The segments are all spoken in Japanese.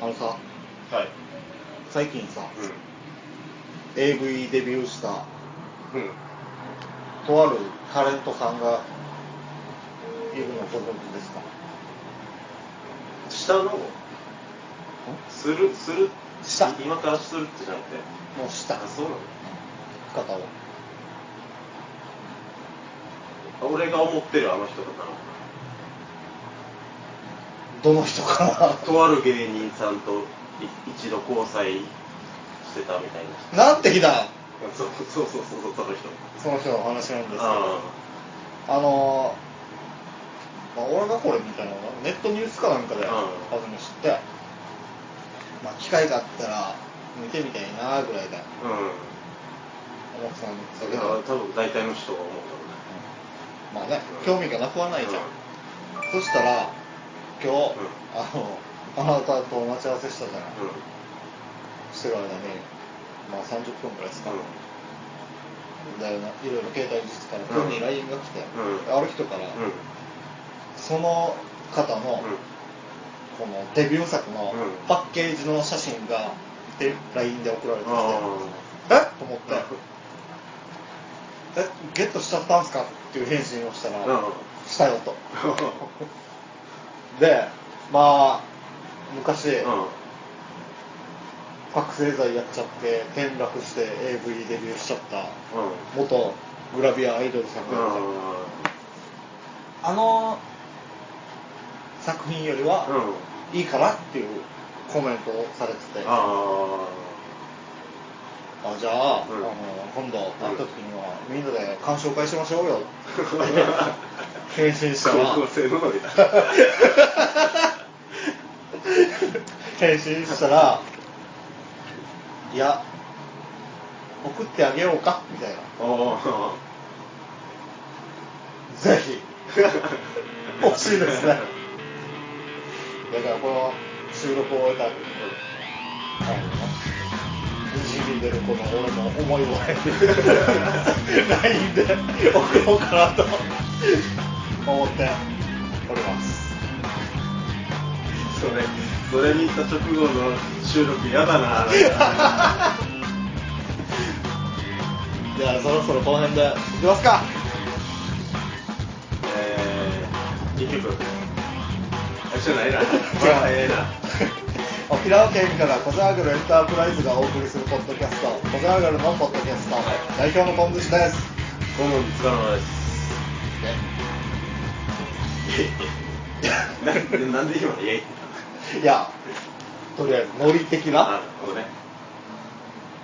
あのさはい。最近さ、う AV デビューしたんうん。とあるタレントさんがいるのご存知ですか？下のするする？下。今からするってじゃなくて？もうしたあそうなの？方をあ俺が思ってるあの人とかどの人か。なとある芸人さんとい一度交際してたみたいな。ななんて日だ。そうそうそうそうその人。その人のお話なんですけど。ああのまあ、俺がこれみたいなネットニュースかなんかでうん。初め知って、まあ、機会があったら見てみたいなぐらいであうん。思ってたんですいけど。や多分大体の人が思うまあねうん興味がなくはないじゃん、そしたら今日、あのあなたと待ち合わせしたじゃない、してる間にまあ30分くらいですか、うん。でな。いろいろ携帯いじってたら急に LINE が来て、うん。ある人から、その方の、うん。このデビュー作のうん。パッケージの写真がで LINE で送られてきて、あえ？っと思って、え？ゲットしちゃったんすか？っていう返信をしたら、うん。したよと でまあ昔、うん。覚醒剤やっちゃって転落して AV デビューしちゃったうん。元グラビアアイドルさんがいるじゃん。あの作品よりはうん。いいかなっていうコメントをされてて、ああじゃあ,、うん。あの今度会った時にはみんなで鑑賞会しましょうよ。っ て返信したら高校生のノリだ返信したらいや送ってあげようかみたいな。ぜひ。欲しいですね。だからこの収録を終えた後にあのにじみ出るこの俺の思いを LINE で送ろうかなと。思っております。それそれ見た直後の収録やだな。じゃあそろそろこの辺でいきますか。えー、一曲あじゃないな。これは早いな。沖縄県からコザーグルエンタープライズがお送りするポッドキャストコザーグルのポッドキャスト、代表のポン寿司です。どうもつかの間ですなんで今のイエイっていやとりあえずノリ的な。なるほどね。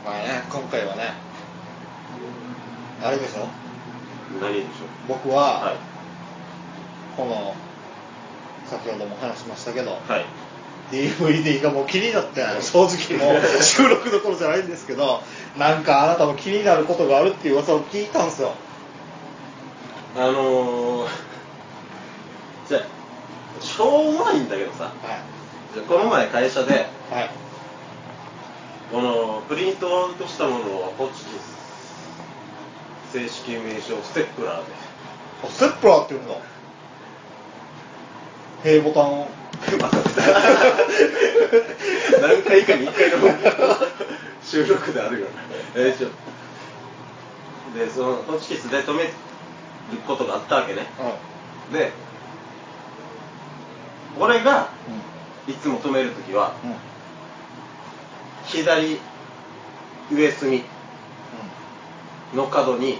まあね今回はねあれでしょ？何でしょ僕うは、はい。この先ほども話しましたけどはい。DVD がもう気になって正直もう 収録どころじゃないんですけどなんかあなたも気になることがあるっていう噂を聞いたんですよ。あのー、じゃあしょうもないんだけどさ。はじゃあこの前会社でいはい。このプリントアウトしたものをホチキス正式名称ステップラーで。あステップラーって言うんだ。平ボタンを。何回かに1回の 収録であるよ。でそのホチキスで止めることがあったわけね。うんで俺がいつも止めるときは左上隅の角に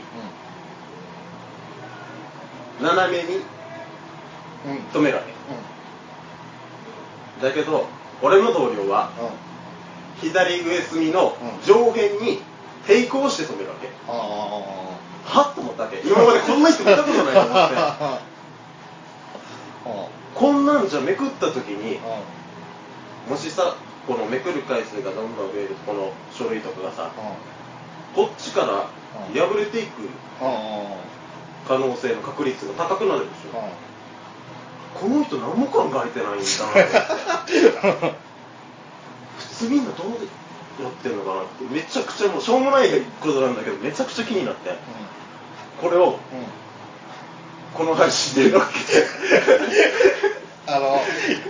斜めに止めるわけ。だけど俺の同僚はうん。左上隅のうん。上辺に抵抗して止めるわけ。あはっと思ったわけ。今までこんな人見たことないと思って。あ こんなんじゃめくった時にうん。もしさこのめくる回数がどんどん増えるこの書類とかがさこっちから破れていく可能性の確率が高くなるでしょ。この人何も考えてないんだな 普通みんなどうやってんのかなってめちゃくちゃもうしょうもないことなんだけどめちゃくちゃ気になって。これをこの配信であの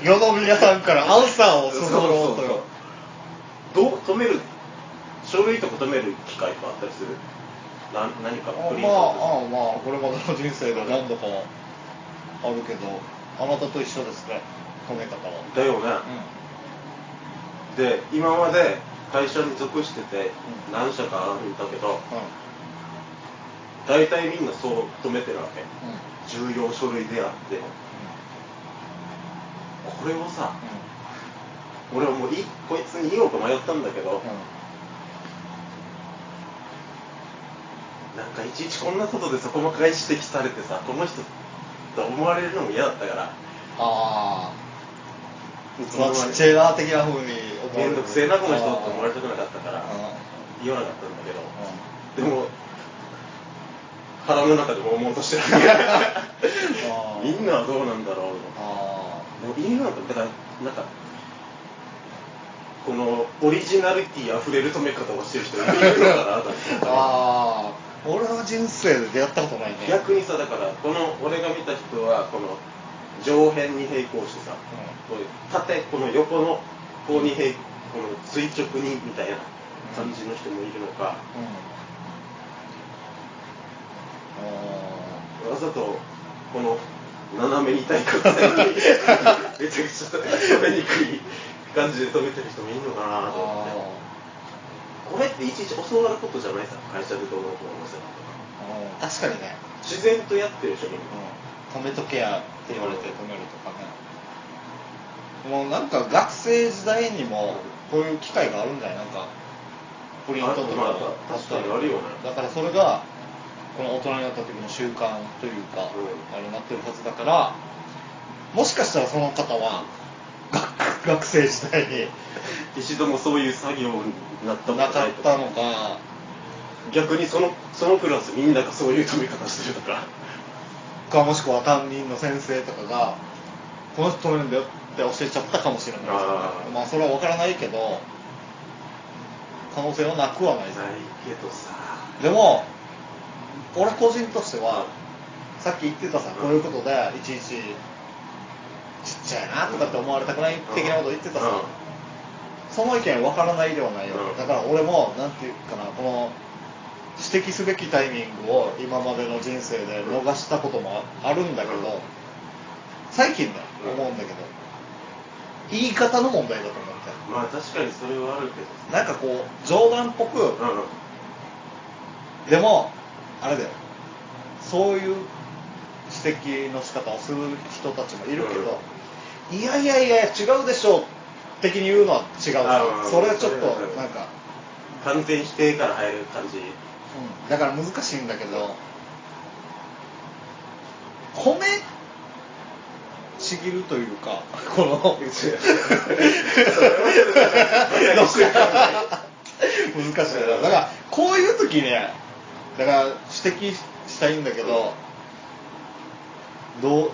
世の皆さんからアンサーをそう募ろうと止める書類とか止める機会とかあったりする？な何かあプリントまああまあこれまでの人生で何度かあるけどあなたと一緒ですね。止め方はだよね、で今まで会社に属しててうん。何社かあるんだけどうんうん。大体みんなそう止めてるわけ。うん重要書類であってもこれをさ俺はもういこいつに言おうか迷ったんだけど、なんかいちいちこんなことでさ細かい指摘されてさこの人と思われるのも嫌だったからああ器ちっちゃいな的なふうに面倒くせえなこの人って思われたくなかったからうん。言わなかったんだけど。うん。でも腹の中でも思うとしてる。みんなはどうなんだろう。あもういいのかだからなんかこのオリジナリティあふれる止め方をしてる人いるのかなと思って。ーあー。俺は人生で出会ったことないね。逆にさだからこの俺が見た人はこの上辺に並行してさ、こういう縦この横のこうに並この垂直にみたいな感じの人もいるのか、うんわざとこの斜めに対角線にめちゃくちゃ止めにくい感じで止めてる人もいるのかなと思って。これっていちいち教わることじゃないさ会社でどうのこうのさあー確かにね、自然とやってるでしょみん。な止めとけやって言われて止めるとかね。もうなんか学生時代にもこういう機会があるんじゃない？なんかプリントとか確かにあるよね。だからそれがこの大人になった時の習慣というか、うんあれになってるはずだからもしかしたらその方は学 学生時代に一度もそういう作業になったななかったのか。逆にそのそのクラスみんながそういう止め方してるとか。かもしくは担任の先生とかがこの人止めるんだよって教えちゃったかもしれない。ですまあそれは分からないけど可能性はなくはない。ですないけどさ。でも俺個人としてはさっき言ってたさこういうことでいちいちちっちゃいなとかって思われたくない的なこと言ってたさ、うん。その意見分からないではないよ、うん。だから俺もなんていうかなこの指摘すべきタイミングを今までの人生で逃したこともあるんだけど、うん。最近ね思うんだけど言い方の問題だと思って。まあ確かにそれはあるけど。なんかこう冗談っぽく、でもあれだよ。そういう指摘の仕方をする人たちもいるけど、いやいやいや違うでしょう的に言うのは違う。それはちょっとなんか、完全否定から入る感じ。うん、だから難しいんだけど褒めちぎるというかこの 難しい。なだからこういう時ねだから指摘したいんだけどどう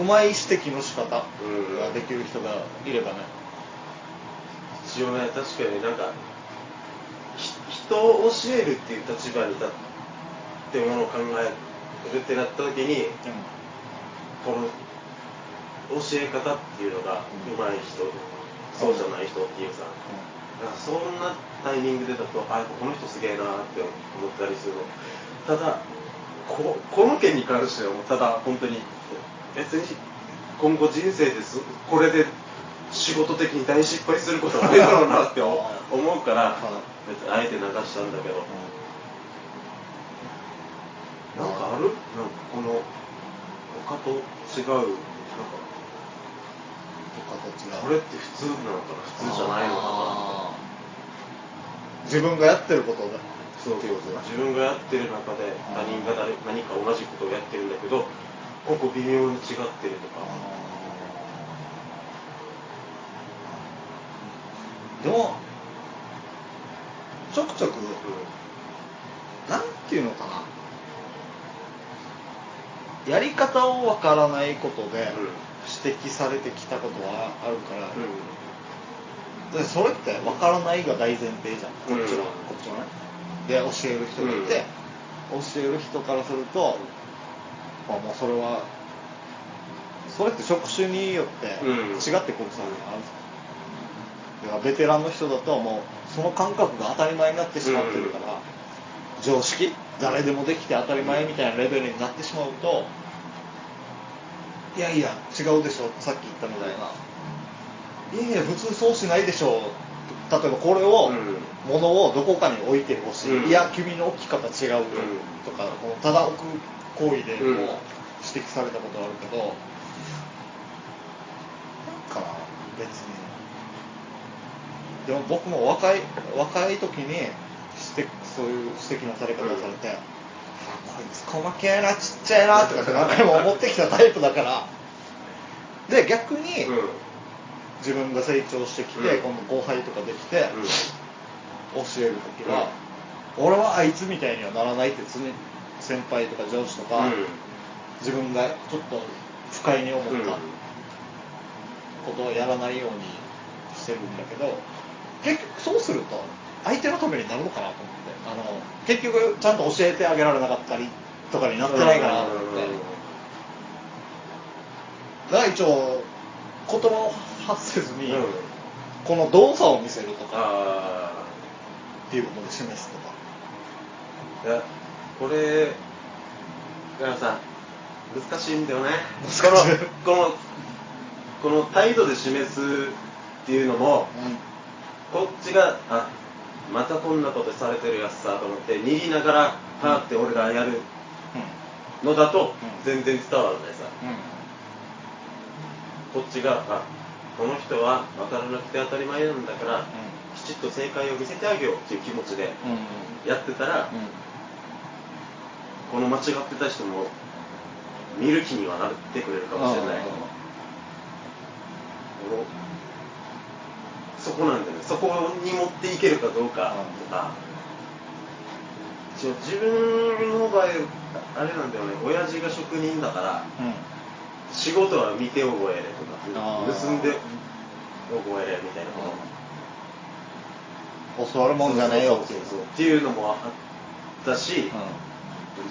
うまい指摘の仕方ができる人がいればね。一応ね確かになんかひ人を教えるっていう立場に立ってものを考えるってなった時にこの教え方っていうのがうん上手い人そうじゃない人っていうさだからそんなタイミングでだとあこの人すげえなって思ったりするの。ただここの件に関してはもうただ本当に別に今後人生ですこれで仕事的に大失敗することはないだろうなって思うから別にあえて流したんだけど。なんかある？なんかこの他と違う？なんかとかと違う。これって普通なのかな？普通じゃないのかな？自分がやってることでそうっていう。ことだ自分がやってる中で他人が誰何か同じことをやってるんだけどここ微妙に違ってるとか。でもちょくちょくうなんていうのかな。やり方をわからないことで指摘されてきたことはあるから、んでそれってわからないが大前提じゃん。こっちは、うんこっちはね。で教える人がいて、教える人からすると、まあ、もうそれはそれって職種によってうん。違ってくるさ、あるだからベテランの人だともうその感覚が当たり前になってしまってるから、常識？誰でもできて当たり前みたいなレベルになってしまうといやいや違うでしょさっき言ったみたいないやいや普通そうしないでしょ例えばこれを、うん。物をどこかに置いてほしい、うん。いや君の置き方違うとかこのただ置く行為でもうん。指摘されたことあるけど、なんかな別に。でも僕も若い若い時に指摘そういう指摘のされ方をされて、あこいつ細けえなちっちゃいなとかって何回も思ってきたタイプだから。で逆に、うん自分が成長してきて、うん。今度後輩とかできて、うん。教える時は、俺はあいつみたいにはならないって常に先輩とか上司とか、うん。自分がちょっと不快に思ったうん。ことをやらないようにしてるんだけど結局そうすると相手のためになるのかなと思って。あの結局ちゃんと教えてあげられなかったりとかになってないかなと思って、だから一応言葉を発せずに、うん。この動作を見せるとかあっていうことで示すとか。あいやこれだからさ難しいんだよね。このこのこの態度で示すっていうのもこっちがあまたこんなことされてるやつさと思って握りながらパーって俺がやるのだとうん。全然伝わらないさこっちがあこの人は分からなくて当たり前なんだからきちっと正解を見せてあげようっていう気持ちでやってたらこの間違ってた人も見る気にはなってくれるかもしれない。そこなんだよね。そこに持っていけるかどうかとか。自分の場合あれなんだよね。親父が職人だから仕事は見て覚えれとか盗んで覚えれみたいなこと。教わるもんじゃねえよ。っていうそうそうそう。っていうのもあったし、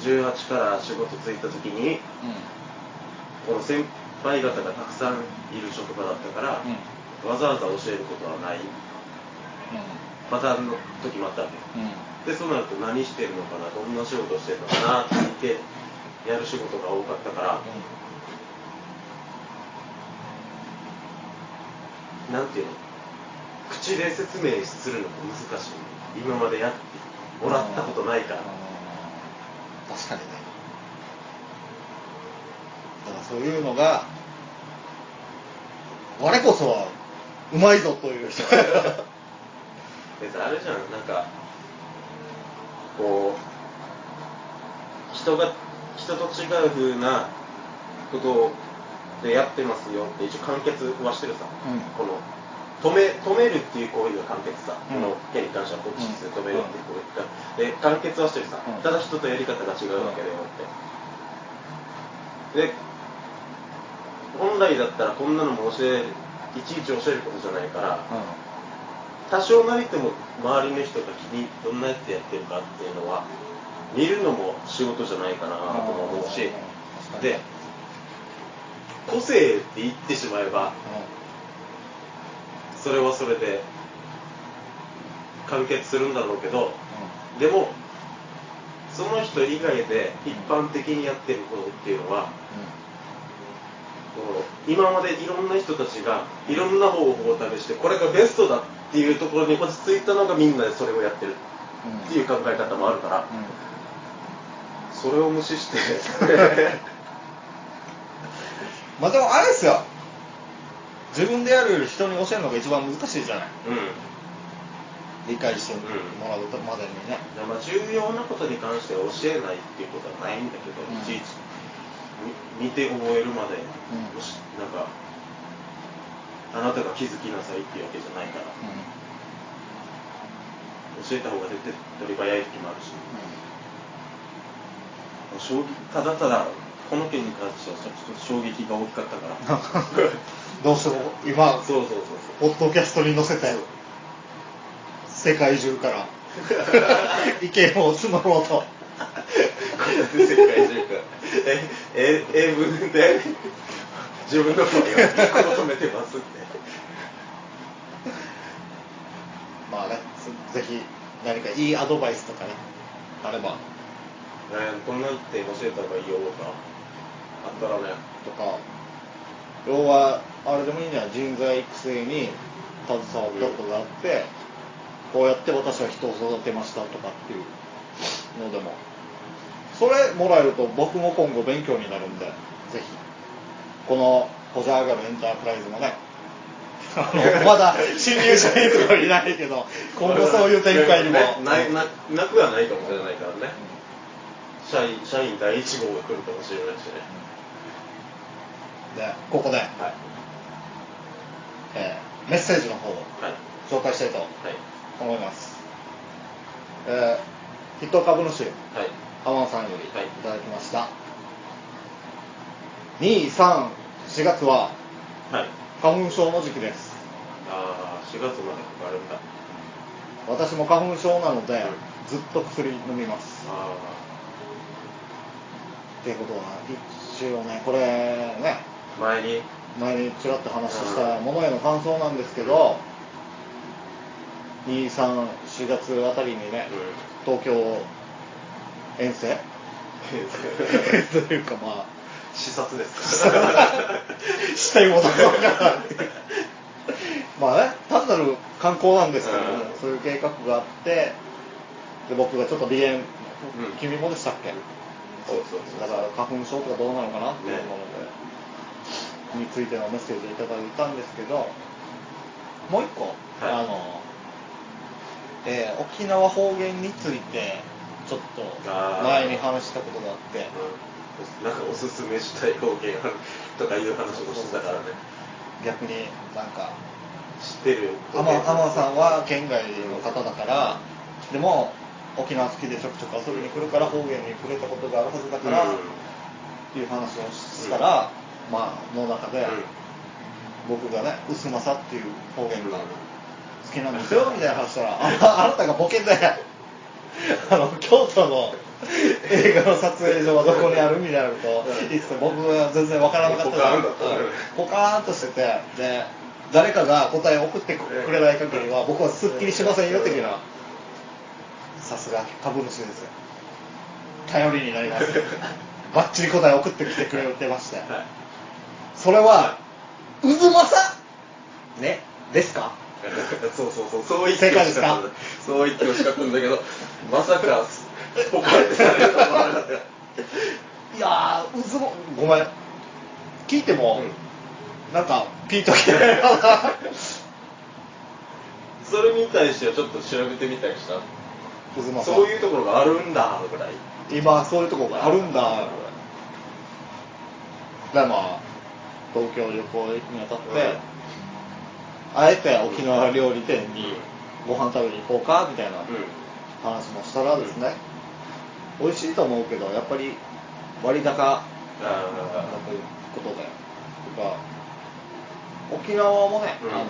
18から仕事ついた時にこの先輩方がたくさんいる職場だったから、わざわざ教えることはない。パターンの時もあったわけ。でそうなると何してるのかなどんな仕事してるのかなって見てやる仕事が多かったから、なんていうの？口で説明するのも難しい。今までやってもらったことないから。確かにね。だからそういうのが我こそはうまいぞという人。あれじゃん。なんかこう人が人と違う風なことでやってますよって一応完結はしてるさ、うん。この止め止めるっていう行為が完結さ、うん。この件に関してはこっちで止めるっていう行為が、で完結はしてるさ、うん。ただ人とやり方が違うわけだよって、で本来だったらこんなのも教えいちいち教えることじゃないから、多少なりとも周りの人が気にどんなやってやってるかっていうのは見るのも仕事じゃないかなとも思うし。で個性って言ってしまえばそれはそれで完結するんだろうけどでもその人以外で一般的にやってることっていうのはこう今までいろんな人たちがいろんな方法を試してこれがベストだっていうところに落ち着いたのがみんなでそれをやってるっていう考え方もあるからそれを無視して まあでもあれですよ。自分でやるより人に教えるのが一番難しいじゃない。うん。理解してもらうまでにね、でまあ重要なことに関しては教えないっていうことはないんだけど、うん。いちいちみ見て覚えるまで、ん。よしなんかあなたが気づきなさいっていうわけじゃないから教えた方が絶対取り早い時もあるし、衝撃ただただこの件に関してはちょっと衝撃が大きかったから。どうしても今そうそうそうポッドキャストに載せて世界中から。意見を募ろうと。世界中かええ英文で自分の声を求めてますって。まあねぜひ何かいいアドバイスとかねあれば。えー、こんなんって教えた方がいいよとかあったらね。とか要はあれでもいいんじゃない人材育成に携わったことがあって、こうやって私は人を育てましたとかっていうのでも。それもらえると僕も今後勉強になるんでぜひ。このホジャーガルエンタープライズもね。あ のまだ新入社員とかいないけど今後そういう展開にも。ね ないななくはないかもしれないからね。社員社員第1号が来るかもしれないしねでここで、はい。えーメッセージの方をはい。紹介したいとはい。思います、えー、筆頭株主はい。浜野さんよりいはい。ただきました、234月ははい。花粉症の時期です。ああ4月までかかるんだ。私も花粉症なので、うん。ずっと薬飲みます。あっていうことは一応ねこれねあ前に。前にちらっと話したものへの感想なんですけど、234月あたりにね、東京遠征？というかまあ。視察ですか？したいことが まあね単なる観光なんですけど、うん。そういう計画があってで僕がちょっと鼻炎、ん。君もでしたっけ？そうそうそうだから花粉症とかどうなのかなっていうもについてのメッセージをいただいたんですけどもう一個、はい。あの、えー沖縄方言についてちょっと前に話したことがあって。うんなんかおすすめしたい表現あるとかいう話もしてたからね。逆になんか知ってる。天天さんは県外の方だからでも沖縄好きでちょくちょく遊びに来るから方言に触れたことがあるはずだから、うん。っていう話をしたら、まあの中で、僕がね薄政っていう方言が好きなんですよ。みたいな話したら ああなたがボケで あの京都の映画の撮影所はどこにあるみたいなことを言ってて僕は全然わからなかった。ポカーンだったねポカーンとしててで誰かが答えを送ってくれない限りは僕はすっきりしませんよ的なさすが株主ですよ。頼りになります。バッチリ答え送ってきてくれてまして。はいそれは渦政ね？ですか？そうそうそうそう言って正解ですか？そう言ってほしかったんだけどまさかポカってされると思わなかった。いやー渦もごめん。聞いても、なんかピンときてない。それに対してはちょっと調べてみたりした？渦政そういうところがあるんだぐらい。今そういうとこがあるんだ。だからまあ東京旅行行くにあたって、あえて沖縄料理店にご飯食べに行こうかみたいな話もしたらですね、美味しいと思うけどやっぱり割高だあということでとか沖縄もね、うん。あの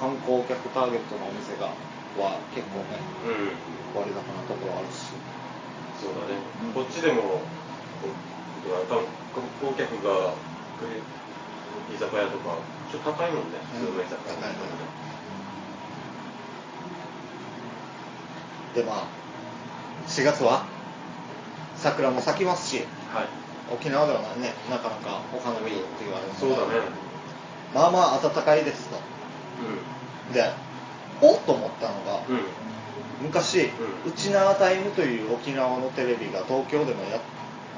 観光客ターゲットのお店がは結構ねあうん。割高なところあるし。そうだね、うん。こっちでも観光客が居酒屋とかちょっと高いもんね普通の居酒屋。高いねでまあ4月は？桜も咲きますしはい。沖縄ではねなかなかお花見って言われるそうだね。まあまあ暖かいですと。でおっと思ったのが、うん。うん。昔、ううちなータイムという沖縄のテレビが東京でもや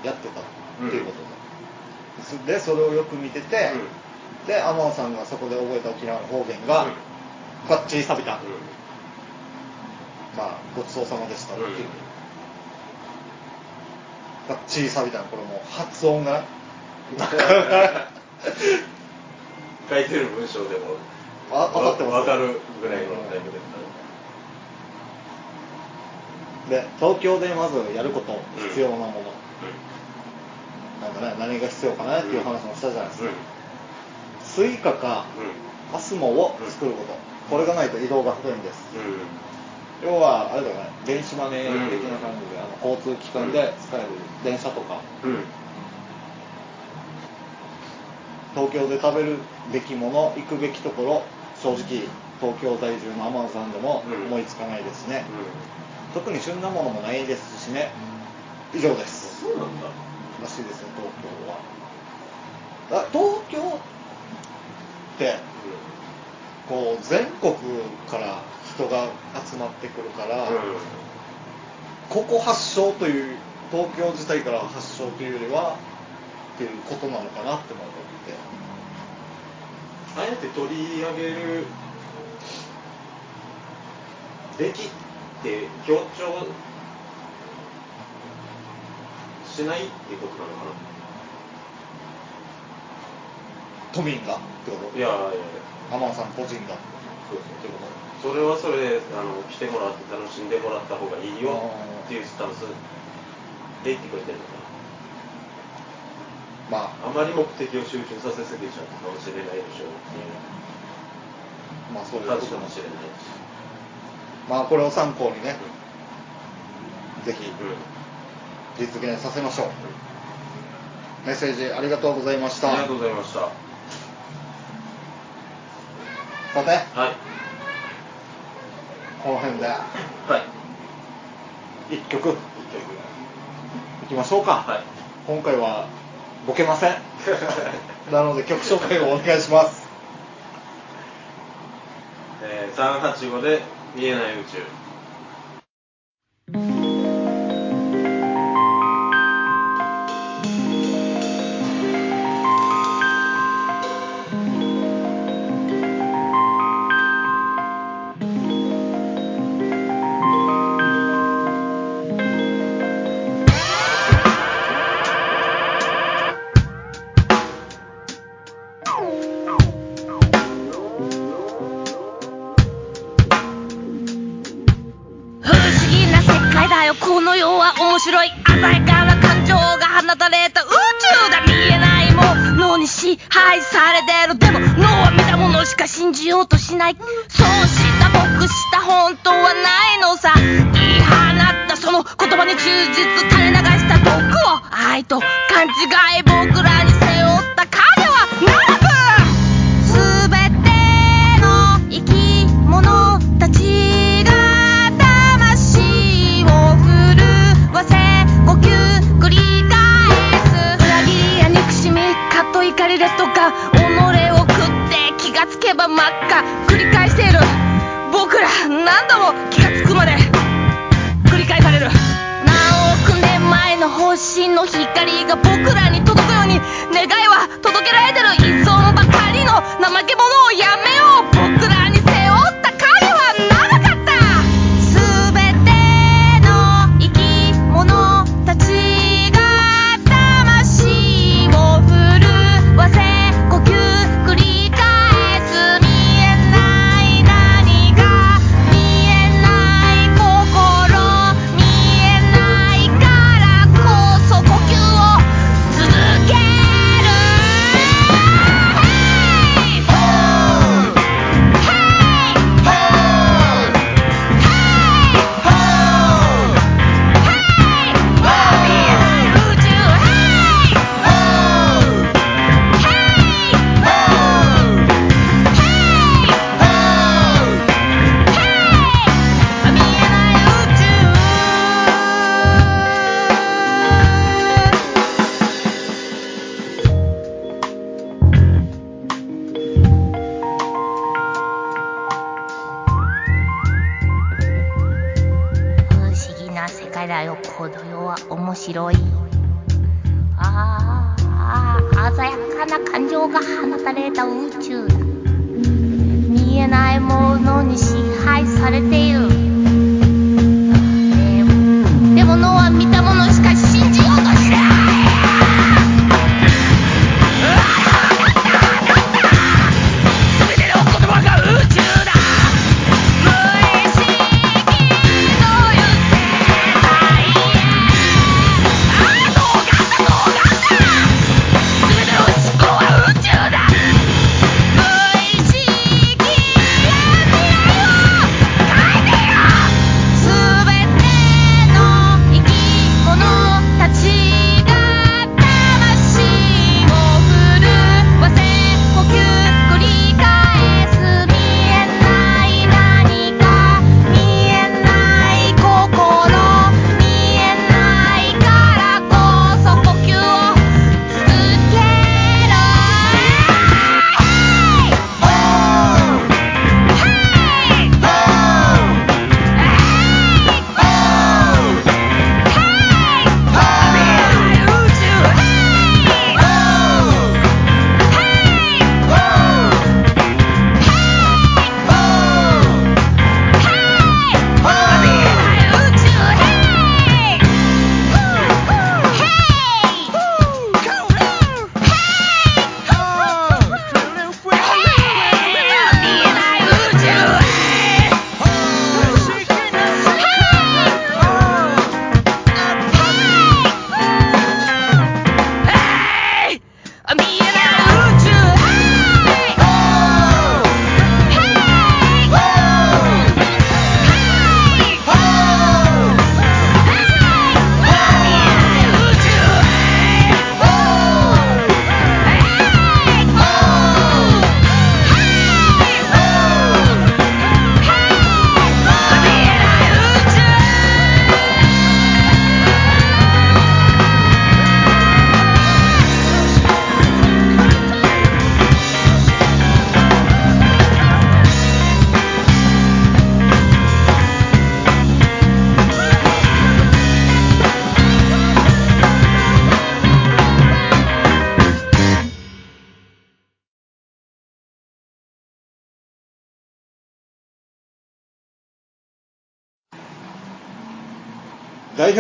やってたっていうことで、でそれをよく見てて、で天野さんがそこで覚えた沖縄の方言が、うん。バッチリ錆びた、うまあごちそうさまでしたっていう、うん。バッチリ錆びたのこれもう発音が。書いてる文章でもあ当たってます。わかるぐらいのタイプですで東京でまずやることうん必要なもの、なんかね何が必要かなっていう話もしたじゃないですか、 Suica か PASMO を作ること、これがないと移動が不便です。要はあれだよね電子マネー的な感じで、あの交通機関で使える電車とか。東京で食べるべきもの行くべきところ正直東京在住の天野さんでもうん。思いつかないですね、う特に旬なものもないですしね。以上です。んそうなんだらしいですね東京は。あ東京？ってこう全国から人が集まってくるから、うん。ここ発祥という東京自体から発祥というよりはっていうことなのかなって思って。あえて取り上げるべきって強調しないっていうことなのか都民が？ってこと？ないやいやいや。天野さん個人が？そうそう。ってことそれはそれであの来てもらって楽しんでもらった方がいいよっていうスタンスで言ってくれてるのかまあ。なあまり目的を集中させすぎちゃったかもしれないでしょうっていう。まあそういう感こと。じかもしれないし。まあこれを参考にね。ぜひ。うん実現させましょう。メッセージありがとうございました。ありがとうございました。さて。はい。この辺で。はい。一曲。一曲。いきましょうか、はい。今回はボケません。なので曲紹介をお願いします。えー、385で見えない宇宙白い。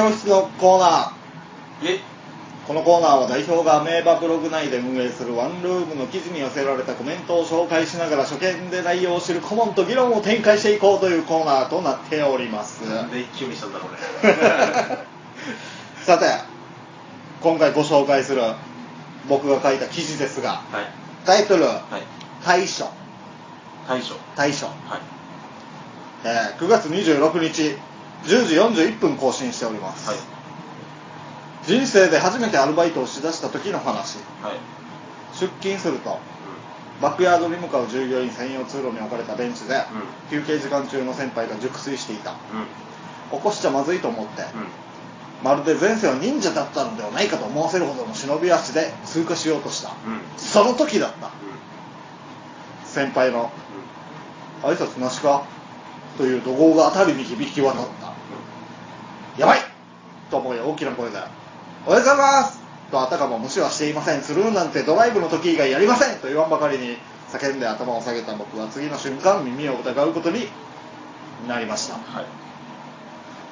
表室のコーナー。え？このコーナーは代表が名馬ブログ内で運営するワンルームの記事に寄せられたコメントを紹介しながら初見で内容を知る顧問と議論を展開していこうというコーナーとなっております。なんでにしたんだろうね。さて今回ご紹介する僕が書いた記事ですがはい。タイトルはい「対処。大将」対処、はい。えー9月26日10時41分更新しております、はい。人生で初めてアルバイトをしだした時の話。はい。出勤するとバックヤードに向かう従業員専用通路に置かれたベンチで、休憩時間中の先輩が熟睡していた。うん。起こしちゃまずいと思って、うん。まるで前世は忍者だったのではないかと思わせるほどの忍び足で通過しようとした、うん。その時だった。先輩の「挨拶なしか?」という怒号が辺りに響き渡ったやばい。と思い大きな声で「おはようございます!」とあたかも無視はしていません。スルーなんてドライブの時以外やりません。と言わんばかりに叫んで頭を下げた僕は次の瞬間耳を疑うことになりました。はい。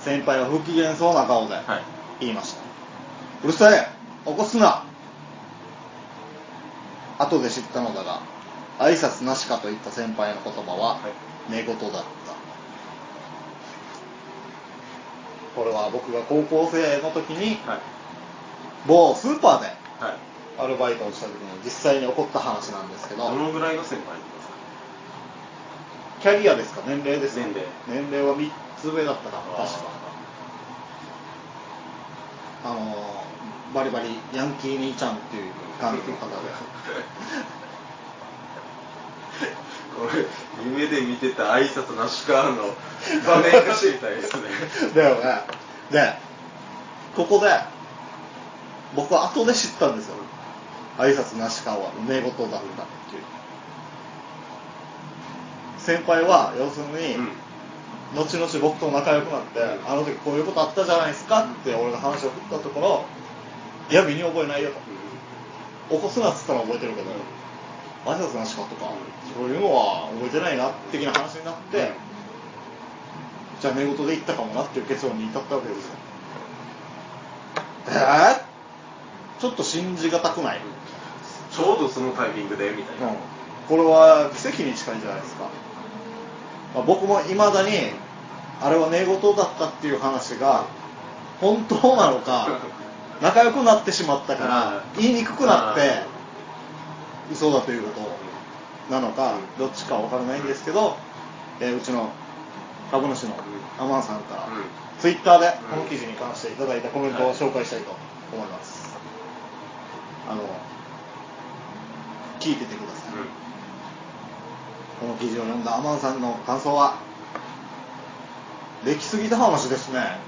先輩は不機嫌そうな顔ではい。言いました、うるさい。起こすな。後で知ったのだが挨拶なしかといった先輩の言葉ははい。寝言だった、これは僕が高校生の時にはい。某スーパーではい。アルバイトをした時に実際に起こった話なんですけどどのぐらいの先輩ですか？キャリアですか？年齢ですか？年齢。年齢は3つ上だったかな確か。あのーバリバリヤンキー兄ちゃんっていう感じの方で 夢で見てた挨拶なしかの場面が知りたいですね。だよねでここで僕は後で知ったんですよ。挨拶なしかは寝言だったっていう。先輩は要するに、うん。後々僕と仲良くなって、うん。あの時こういうことあったじゃないですかって俺の話を振ったところいや身に覚えないよと。起こすなっつったのは覚えてるけど挨拶なしかとかそういうのは覚えてないな的な話になって、じゃあ寝言で言ったかもなっていう結論に至ったわけですよ。えー、ちょっと信じがたくない、ちょうどそのタイミングでみたいな、うん、これは奇跡に近いじゃないですか、まあ、僕もいまだにあれは寝言だったっていう話が本当なのか仲良くなってしまったから言いにくくなって嘘だということなのかどっちかわからないんですけど、えーうちの株主のアマンさんから、うん。ツイッターでこの記事に関していただいたコメントを紹介したいと思います、あの聞いててください、この記事を読んだアマンさんの感想はできすぎた話ですね。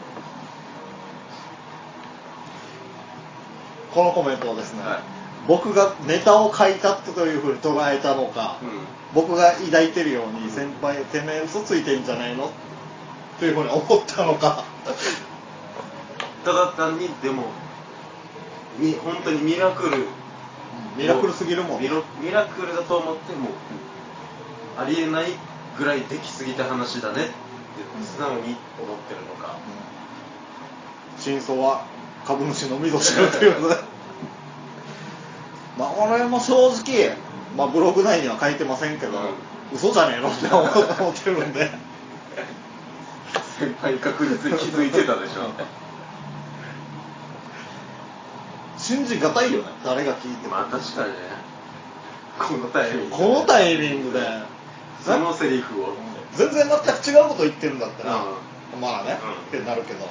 このコメントをですね、はい僕がネタを書いたというふうに捉えたのか、うん。僕が抱いてるように先輩てめえ嘘ついてんじゃないのというふうに思ったのか。ただ単にでもみ本当にミラクルミラクルすぎるもんミラミラクルだと思ってもありえないぐらいできすぎた話だねって素直に思ってるのか、真相は株主のみぞ知るということでまあ俺も正直、まあ、ブログ内には書いてませんけど、うん。嘘じゃねえのって思思ってるんで。先輩確実に気づいてたでしょ。信じがたいよね誰が聞いても、まあ確かにね。このタイミングで。このタイミングで。そのセリフを。全然全く違うこと言ってるんだったら、うまあね、うん。ってなるけど。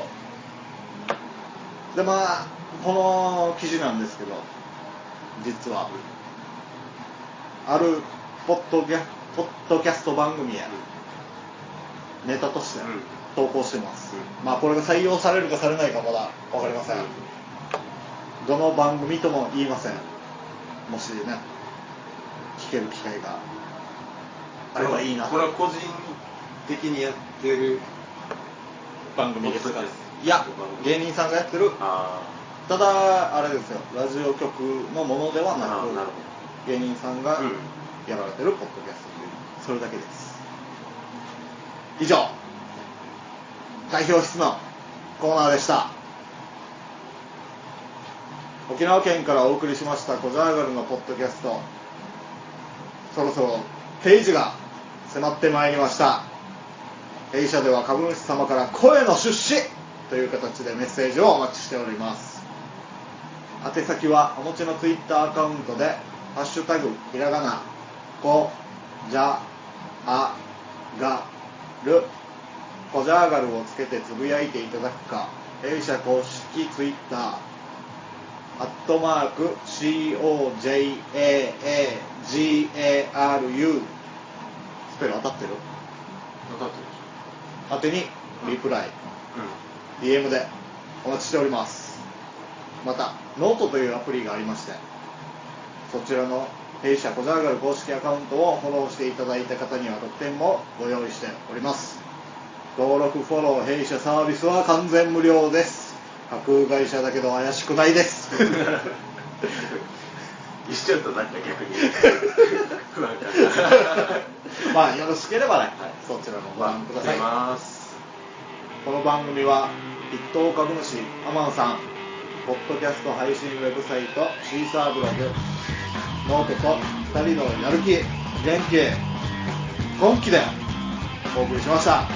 でまあこの記事なんですけど実は。あるポッドキャポッドキャスト番組へネタとして。うん。投稿してます、うまあこれが採用されるかされないかまだ。分かりません、どの番組とも言いません。もしね聞ける機会が。あればいいな。これは個人的にやってる。番組ですか？いや芸人さんがやってる。あただあれですよ。ラジオ局のものではなくなるほ芸人さんがうん。やられてるポッドキャストというそれだけです。以上。代表室のコーナーでした。沖縄県からお送りしましたコジャーガルのポッドキャスト。そろそろ定時が迫ってまいりました。弊社では株主様から声の出資という形でメッセージをお待ちしております宛先はお持ちのツイッターアカウントで「ハッシュタグひらがなこじゃあがる」コジャーガルをつけてつぶやいていただくか弊社公式ツイッターアットマーク COJAAGARU スペル当たってる？分かってるでし宛てにリプライ、ょ DM でお待ちしておりますまたノートというアプリがありましてそちらの弊社コジャーガル公式アカウントをフォローしていただいた方には特典もご用意しております。登録フォロー弊社サービスは完全無料です。架空会社だけど怪しくないです。う ん一緒やったらなんか逆に。不安感まあよろしければね、そちらもご覧ください。出ます。この番組は一等株主アマンさんポッドキャスト配信ウェブサイト Seesaa ブログ。ノートと2人のやる気元気。本気でお送りしました。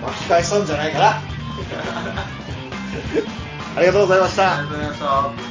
巻き返したんじゃないかな。ありがとうございました。ありがとうございました